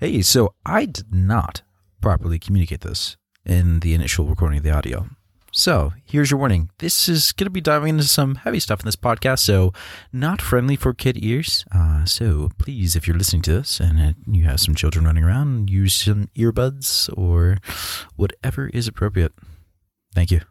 Hey, so I did not properly communicate this in the initial recording of the audio. So here's your warning. This is going to be diving into some heavy stuff in this podcast, so not friendly for kid ears. Uh, so please, if you're listening to this and you have some children running around, use some earbuds or whatever is appropriate. Thank you.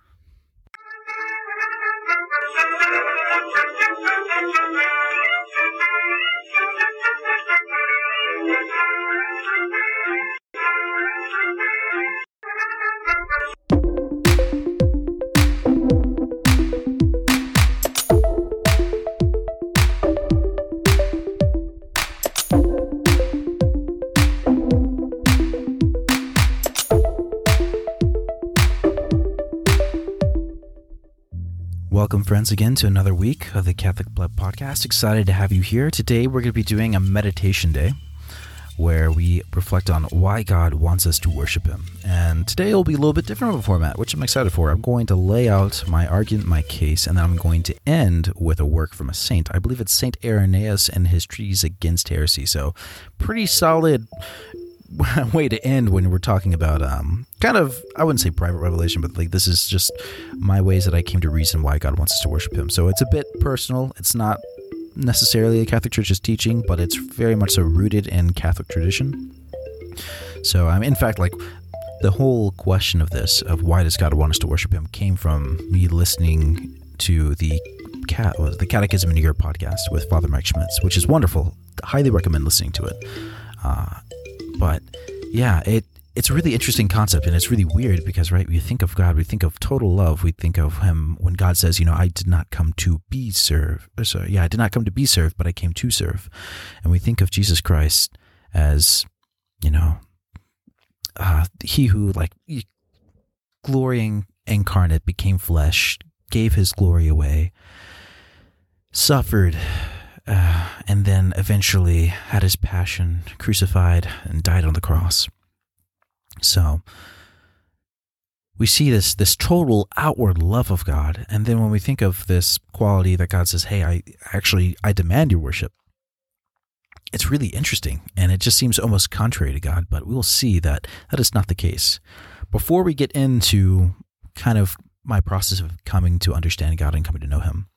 Welcome, friends, again to another week of the Catholic Plebs Podcast. Excited to have you here. Today, we're going to be doing a meditation day where we reflect on why God wants us to worship Him. And today will be a little bit different of a format, which I'm excited for. I'm going to lay out my argument, my case, and then I'm going to end with a work from a saint. I believe it's Saint Irenaeus and his treatise against heresy. So, pretty solid way to end when we're talking about um, kind of I wouldn't say private revelation, but like this is just my ways that I came to reason why God wants us to worship Him. So it's a bit personal. It's not necessarily the Catholic Church's teaching, but it's very much so rooted in Catholic tradition. So I'm in fact like the whole question of this of why does God want us to worship Him came from me listening to the cat the Catechism in a Year podcast with Father Mike Schmitz, which is wonderful. Highly recommend listening to it. Uh, but yeah, it it's a really interesting concept and it's really weird because right, we think of God, we think of total love, we think of him when God says, you know, I did not come to be served. Sorry, yeah, I did not come to be served, but I came to serve. And we think of Jesus Christ as, you know, uh, he who like glorying incarnate became flesh, gave his glory away, suffered uh, and then eventually had his passion crucified and died on the cross. So we see this this total outward love of God, and then when we think of this quality that God says, "Hey, I actually I demand your worship," it's really interesting, and it just seems almost contrary to God. But we'll see that that is not the case. Before we get into kind of my process of coming to understand God and coming to know Him,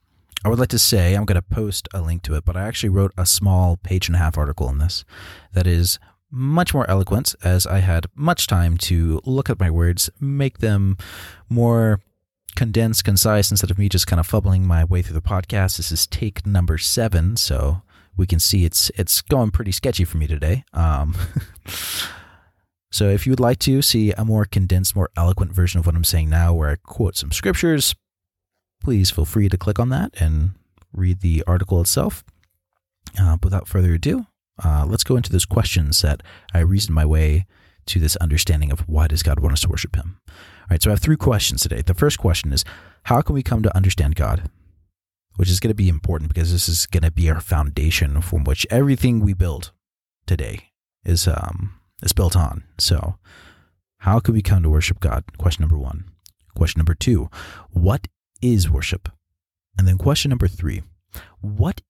I would like to say, I'm going to post a link to it, but I actually wrote a small page and a half article on this that is much more eloquent as I had much time to look at my words, make them more condensed, concise, instead of me just kind of fumbling my way through the podcast. This is take number seven, so we can see it's it's going pretty sketchy for me today. Um, so if you would like to see a more condensed, more eloquent version of what I'm saying now, where I quote some scriptures, please feel free to click on that and read the article itself. Uh, without further ado, uh, let's go into those questions that I reasoned my way to this understanding of why does God want us to worship Him. All right, so I have three questions today. The first question is, how can we come to understand God? Which is going to be important because this is going to be our foundation from which everything we build today is um, is built on. So, how can we come to worship God? Question number one. Question number two: What is worship? And then question number three what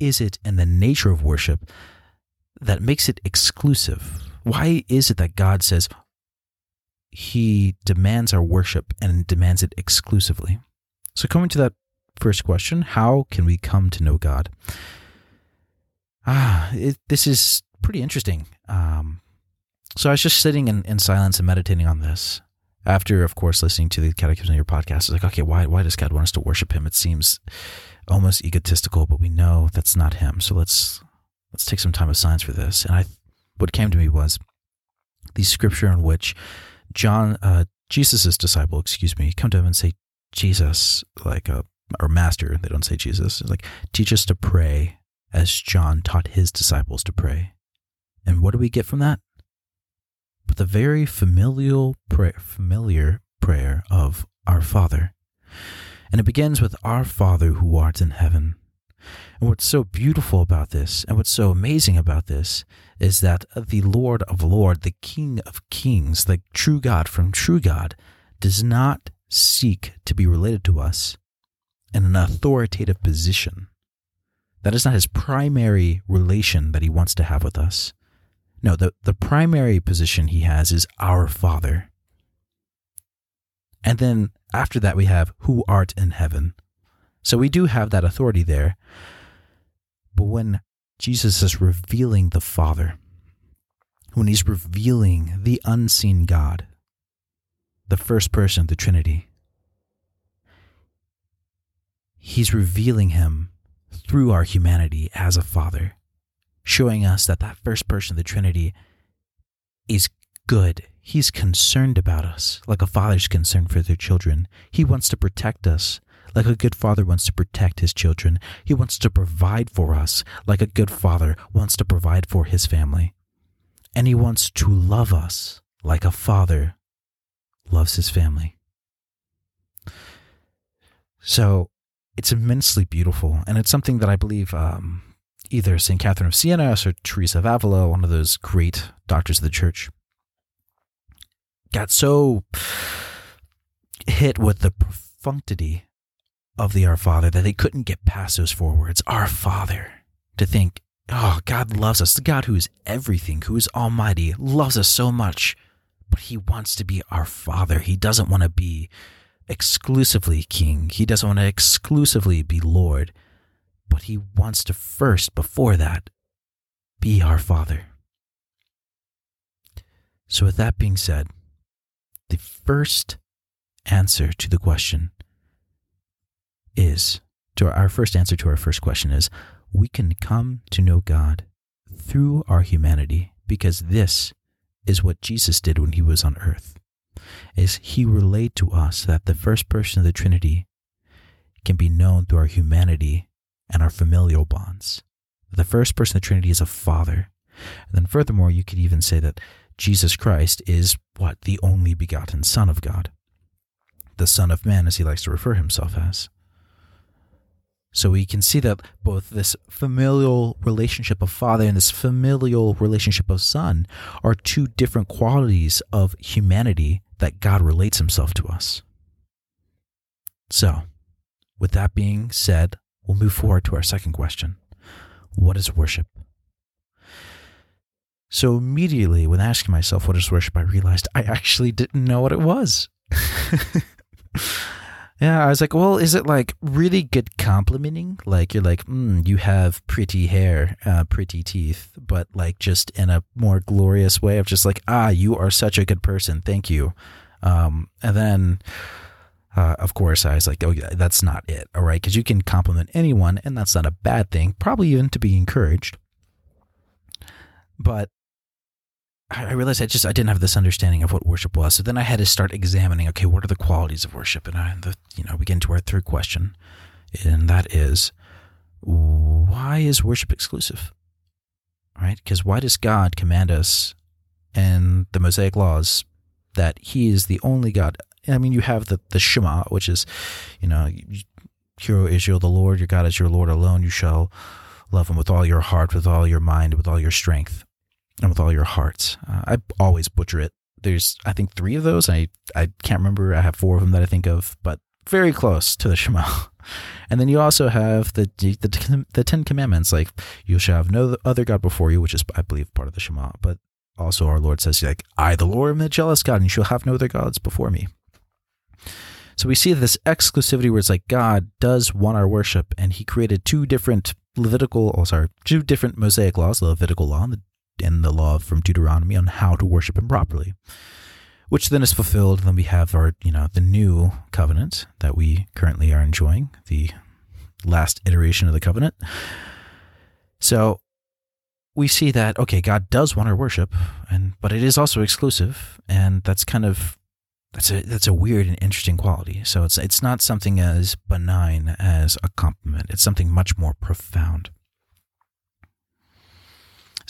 is it in the nature of worship that makes it exclusive? Why is it that God says he demands our worship and demands it exclusively? So, coming to that first question, how can we come to know God? Ah, it, this is pretty interesting. Um, so, I was just sitting in, in silence and meditating on this after, of course, listening to the Catechism of your podcast, it's like, okay, why, why does God want us to worship Him? It seems almost egotistical, but we know that's not Him. So let's let's take some time of silence for this. And I, what came to me was the scripture in which John, uh, Jesus's disciple, excuse me, come to him and say, Jesus, like a or Master. They don't say Jesus. Like teach us to pray as John taught his disciples to pray. And what do we get from that? But the very familial prayer, familiar prayer of our Father. And it begins with Our Father who art in heaven. And what's so beautiful about this, and what's so amazing about this, is that the Lord of Lords, the King of Kings, the true God from true God, does not seek to be related to us in an authoritative position. That is not his primary relation that he wants to have with us. No, the, the primary position he has is our Father. And then after that, we have who art in heaven. So we do have that authority there. But when Jesus is revealing the Father, when he's revealing the unseen God, the first person of the Trinity, he's revealing him through our humanity as a Father, showing us that that first person of the Trinity is good. He's concerned about us, like a father's concerned for their children. He wants to protect us, like a good father wants to protect his children. He wants to provide for us, like a good father wants to provide for his family. And he wants to love us, like a father loves his family. So it's immensely beautiful, and it's something that I believe um, either St. Catherine of Siena or Teresa of Avila, one of those great doctors of the church, got so hit with the profundity of the Our Father that they couldn't get past those four words, Our Father, to think, oh, God loves us. The God who is everything, who is almighty, loves us so much, but he wants to be our Father. He doesn't want to be exclusively King. He doesn't want to exclusively be Lord, but he wants to first, before that, be our Father. So, with that being said, the first answer to the question is to our first answer to our first question is we can come to know God through our humanity because this is what Jesus did when he was on earth is he relayed to us that the first person of the Trinity can be known through our humanity and our familial bonds. The first person of the Trinity is a father. And then furthermore, you could even say that Jesus Christ is what? The only begotten Son of God. The Son of Man, as he likes to refer himself as. So we can see that both this familial relationship of father and this familial relationship of son are two different qualities of humanity that God relates himself to us. So, with that being said, we'll move forward to our second question What is worship? So, immediately when asking myself what is worship, I realized I actually didn't know what it was. Yeah, I was like, well, is it like really good complimenting? Like you're like, mm, you have pretty hair, uh, pretty teeth, but like just in a more glorious way of just like, ah, you are such a good person, thank you. Um, and then, uh, of course, I was like, oh, yeah, that's not it, all right? Because you can compliment anyone, and that's not a bad thing, probably even to be encouraged. But I realized I just I didn't have this understanding of what worship was. So then I had to start examining. Okay, what are the qualities of worship? And I, the, you know, we get into our third question, and that is, why is worship exclusive? Right? Because why does God command us in the Mosaic laws that He is the only God? I mean, you have the the Shema, which is, you know, Hear O Israel, the Lord your God is your Lord alone. You shall love Him with all your heart, with all your mind, with all your strength and with all your heart. Uh, I always butcher it. There's, I think, three of those. I, I can't remember. I have four of them that I think of, but very close to the Shema. And then you also have the, the the Ten Commandments, like you shall have no other God before you, which is, I believe, part of the Shema. But also, our Lord says, like, I, the Lord, am the jealous God, and you shall have no other gods before me. So we see this exclusivity where it's like God does want our worship, and He created two different Levitical, oh sorry, two different Mosaic laws: the Levitical law and the in the law from Deuteronomy on how to worship him properly. Which then is fulfilled. Then we have our, you know, the new covenant that we currently are enjoying, the last iteration of the covenant. So we see that okay, God does want our worship, and but it is also exclusive, and that's kind of that's a that's a weird and interesting quality. So it's it's not something as benign as a compliment. It's something much more profound.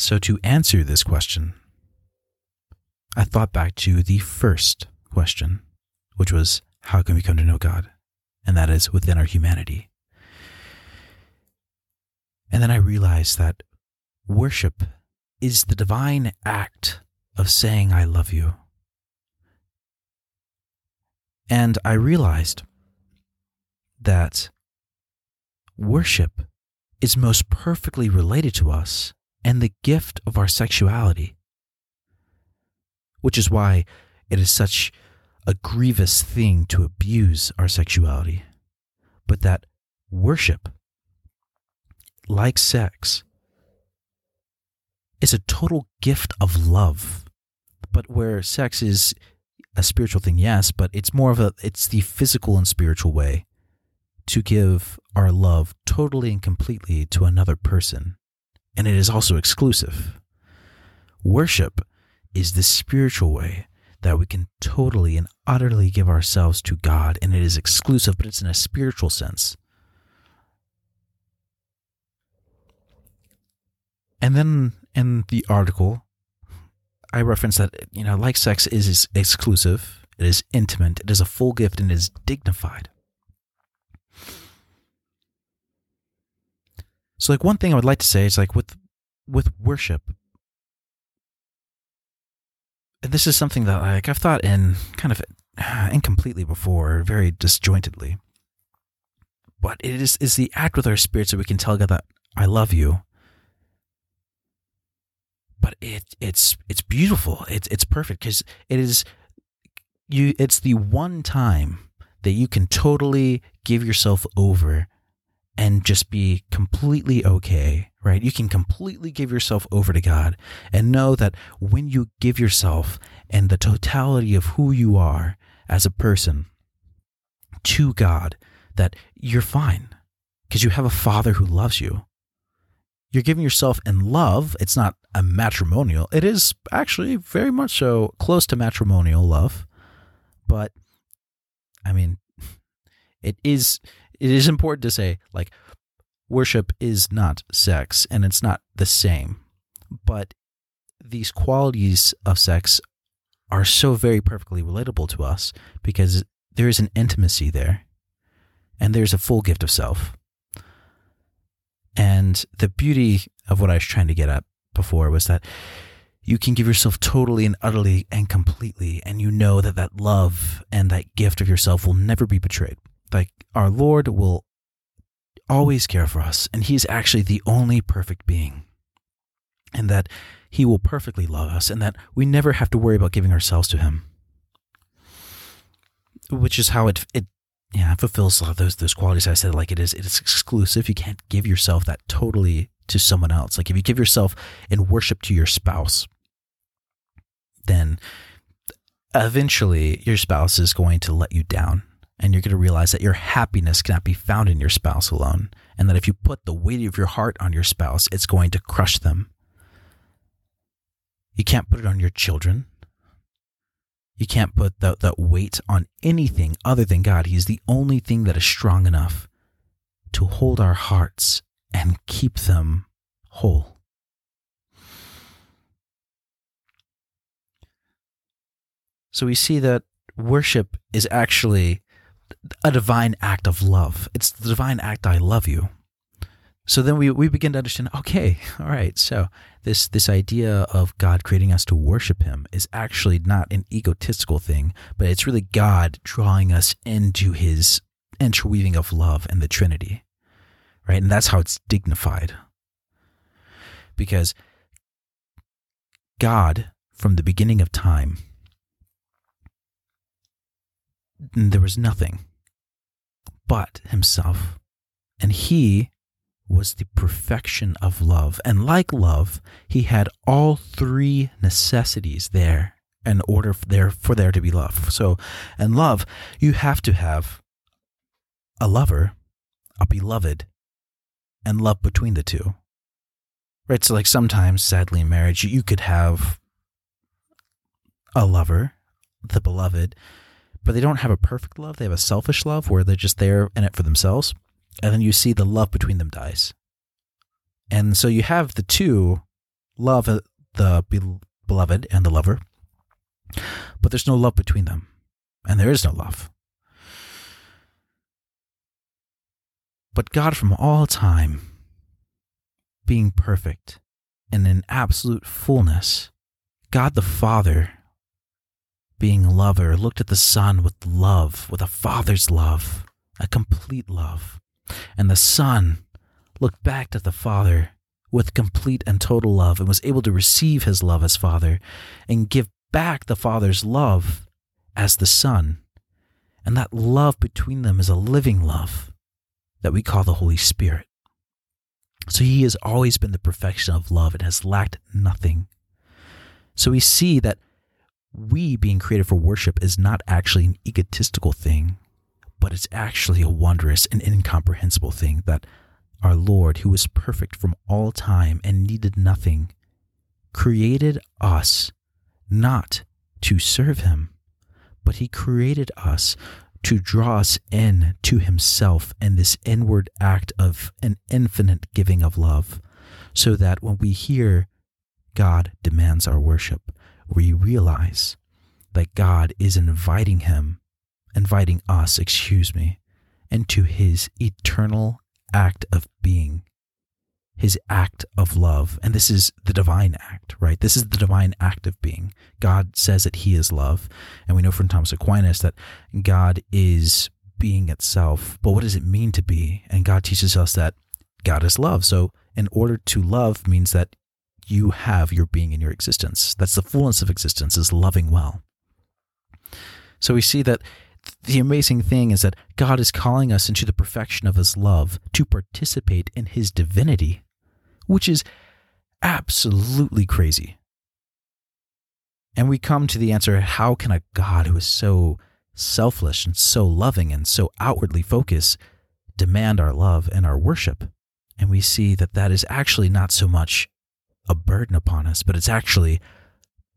So, to answer this question, I thought back to the first question, which was, How can we come to know God? And that is within our humanity. And then I realized that worship is the divine act of saying, I love you. And I realized that worship is most perfectly related to us and the gift of our sexuality. which is why it is such a grievous thing to abuse our sexuality. But that worship, like sex, is a total gift of love. But where sex is a spiritual thing, yes, but it's more of a, it's the physical and spiritual way to give our love totally and completely to another person. And it is also exclusive. Worship is the spiritual way that we can totally and utterly give ourselves to God, and it is exclusive, but it's in a spiritual sense. And then in the article, I reference that, you know, like sex is exclusive, it is intimate, it is a full gift, and it is dignified. So, like, one thing I would like to say is like with with worship, and this is something that like I've thought in kind of incompletely before, very disjointedly. But it is is the act with our spirits that we can tell God that I love you. But it it's it's beautiful. It's it's perfect because it is you. It's the one time that you can totally give yourself over and just be completely okay, right? You can completely give yourself over to God and know that when you give yourself and the totality of who you are as a person to God, that you're fine because you have a father who loves you. You're giving yourself in love. It's not a matrimonial. It is actually very much so close to matrimonial love. But I mean, it is it is important to say like worship is not sex and it's not the same but these qualities of sex are so very perfectly relatable to us because there is an intimacy there and there's a full gift of self and the beauty of what i was trying to get at before was that you can give yourself totally and utterly and completely and you know that that love and that gift of yourself will never be betrayed like our Lord will always care for us, and He's actually the only perfect being, and that He will perfectly love us, and that we never have to worry about giving ourselves to Him. Which is how it it yeah it fulfills those those qualities I said. Like it is it is exclusive. You can't give yourself that totally to someone else. Like if you give yourself in worship to your spouse, then eventually your spouse is going to let you down and you're going to realize that your happiness cannot be found in your spouse alone, and that if you put the weight of your heart on your spouse, it's going to crush them. You can't put it on your children. You can't put that, that weight on anything other than God. He is the only thing that is strong enough to hold our hearts and keep them whole. So we see that worship is actually a divine act of love. It's the divine act I love you. So then we, we begin to understand, okay, all right, so this this idea of God creating us to worship him is actually not an egotistical thing, but it's really God drawing us into his interweaving of love and the Trinity. Right? And that's how it's dignified. Because God, from the beginning of time, there was nothing but himself. And he was the perfection of love. And like love, he had all three necessities there in order for there, for there to be love. So, in love, you have to have a lover, a beloved, and love between the two. Right? So, like sometimes, sadly, in marriage, you could have a lover, the beloved, but they don't have a perfect love. They have a selfish love where they're just there in it for themselves. And then you see the love between them dies. And so you have the two love uh, the beloved and the lover, but there's no love between them. And there is no love. But God, from all time, being perfect and in absolute fullness, God the Father being lover, looked at the Son with love, with a father's love, a complete love. And the Son looked back to the Father with complete and total love and was able to receive his love as Father and give back the Father's love as the Son. And that love between them is a living love that we call the Holy Spirit. So he has always been the perfection of love and has lacked nothing. So we see that we being created for worship is not actually an egotistical thing, but it's actually a wondrous and incomprehensible thing that our Lord, who was perfect from all time and needed nothing, created us not to serve him, but he created us to draw us in to himself in this inward act of an infinite giving of love, so that when we hear God demands our worship, we realize that God is inviting him, inviting us, excuse me, into his eternal act of being, his act of love. And this is the divine act, right? This is the divine act of being. God says that he is love. And we know from Thomas Aquinas that God is being itself. But what does it mean to be? And God teaches us that God is love. So in order to love means that you have your being in your existence. That's the fullness of existence, is loving well. So we see that the amazing thing is that God is calling us into the perfection of His love to participate in His divinity, which is absolutely crazy. And we come to the answer how can a God who is so selfless and so loving and so outwardly focused demand our love and our worship? And we see that that is actually not so much a burden upon us, but it's actually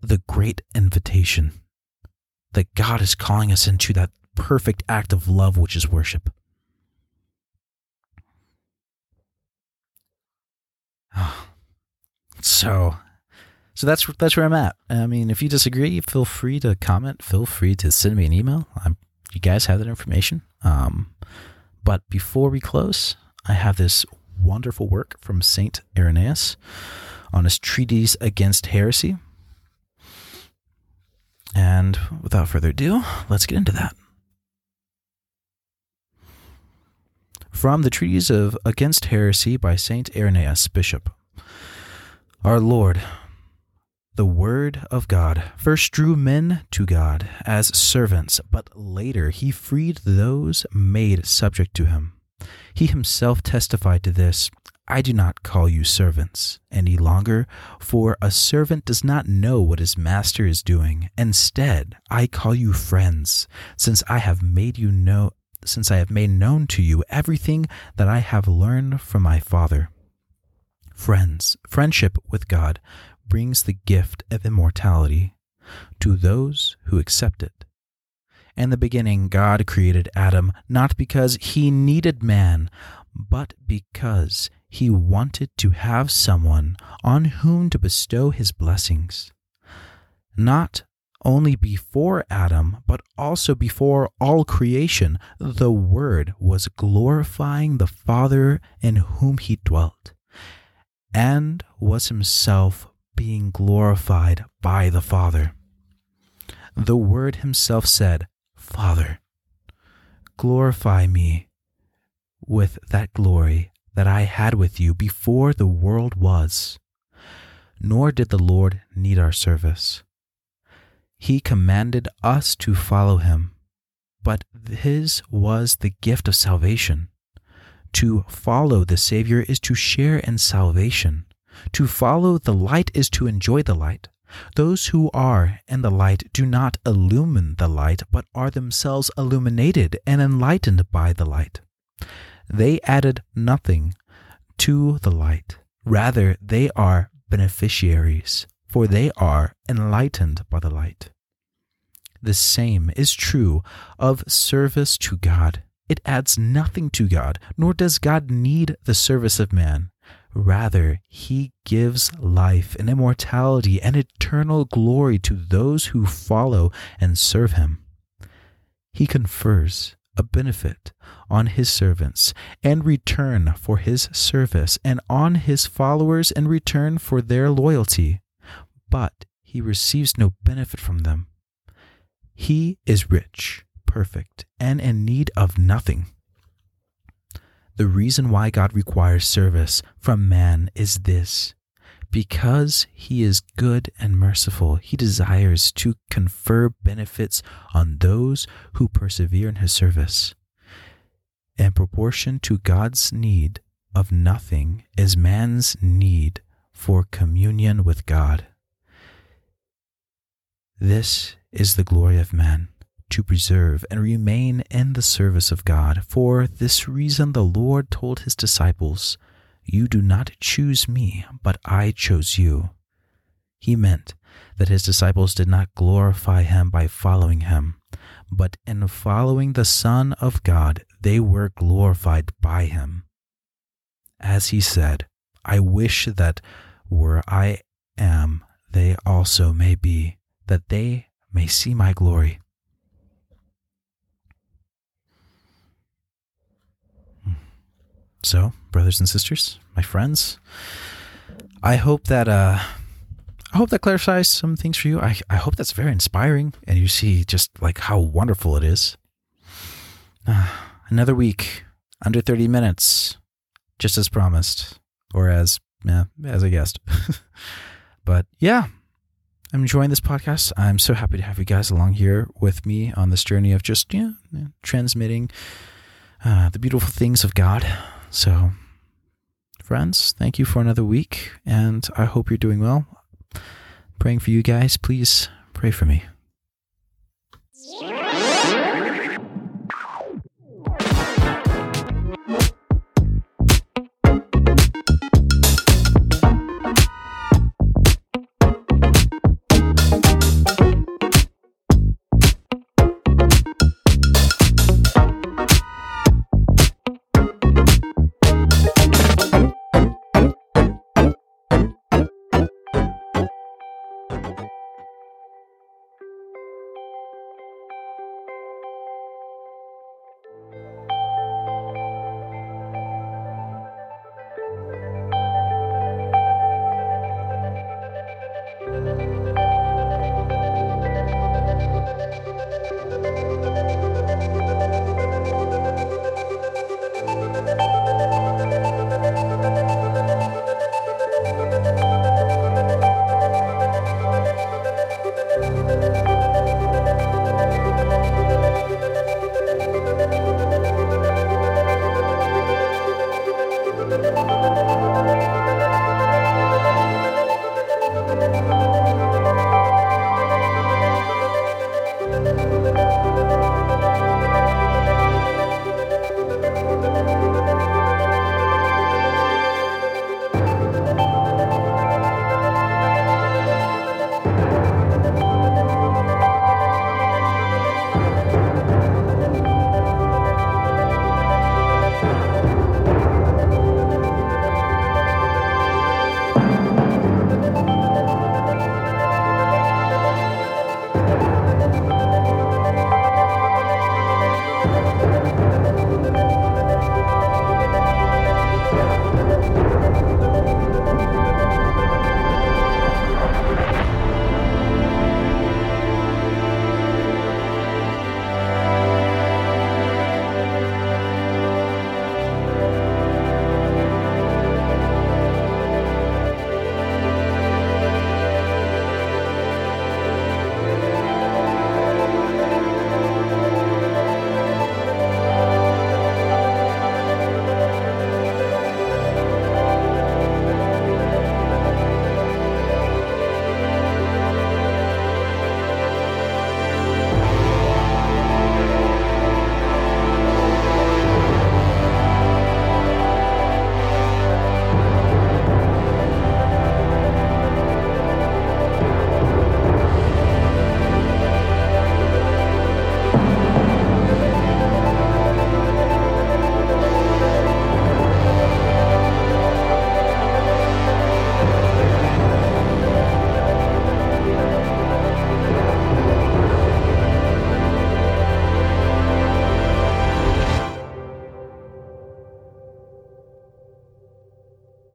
the great invitation that God is calling us into that perfect act of love, which is worship. So, so that's that's where I'm at. I mean, if you disagree, feel free to comment. Feel free to send me an email. I'm, you guys have that information. Um, but before we close, I have this wonderful work from Saint Irenaeus on his treatise against heresy. And without further ado, let's get into that. From the Treatise of Against Heresy by Saint Irenaeus, Bishop. Our Lord, the Word of God, first drew men to God as servants, but later he freed those made subject to him. He himself testified to this I do not call you servants any longer, for a servant does not know what his master is doing. Instead, I call you friends, since I have made you know since I have made known to you everything that I have learned from my Father. Friends, friendship with God brings the gift of immortality to those who accept it. In the beginning, God created Adam not because he needed man, but because he wanted to have someone on whom to bestow his blessings. Not only before Adam, but also before all creation, the Word was glorifying the Father in whom he dwelt, and was himself being glorified by the Father. The Word himself said, Father, glorify me with that glory that I had with you before the world was. Nor did the Lord need our service. He commanded us to follow him, but his was the gift of salvation. To follow the Savior is to share in salvation. To follow the light is to enjoy the light. Those who are in the light do not illumine the light, but are themselves illuminated and enlightened by the light. They added nothing to the light. Rather, they are beneficiaries, for they are enlightened by the light. The same is true of service to God. It adds nothing to God, nor does God need the service of man. Rather, he gives life and immortality and eternal glory to those who follow and serve him. He confers a benefit on his servants in return for his service, and on his followers in return for their loyalty, but he receives no benefit from them. He is rich, perfect, and in need of nothing. The reason why God requires service from man is this because he is good and merciful, he desires to confer benefits on those who persevere in his service. In proportion to God's need of nothing is man's need for communion with God. This is the glory of man, to preserve and remain in the service of God. For this reason, the Lord told his disciples, You do not choose me, but I chose you. He meant that his disciples did not glorify him by following him, but in following the Son of God, they were glorified by him. As he said, I wish that where I am, they also may be that they may see my glory. So, brothers and sisters, my friends, I hope that uh, I hope that clarifies some things for you. I, I hope that's very inspiring, and you see just like how wonderful it is. Uh, another week, under thirty minutes, just as promised, or as yeah, as I guessed. but yeah, I'm enjoying this podcast. I'm so happy to have you guys along here with me on this journey of just yeah, transmitting uh, the beautiful things of God. So, friends, thank you for another week, and I hope you're doing well. Praying for you guys. Please pray for me. Thank